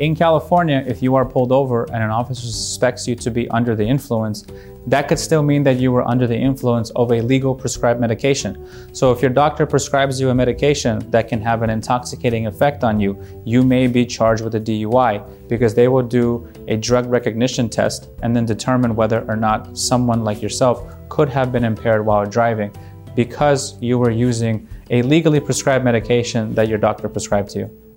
in California, if you are pulled over and an officer suspects you to be under the influence, that could still mean that you were under the influence of a legal prescribed medication. So if your doctor prescribes you a medication that can have an intoxicating effect on you, you may be charged with a DUI because they will do a drug recognition test and then determine whether or not someone like yourself could have been impaired while driving because you were using a legally prescribed medication that your doctor prescribed to you.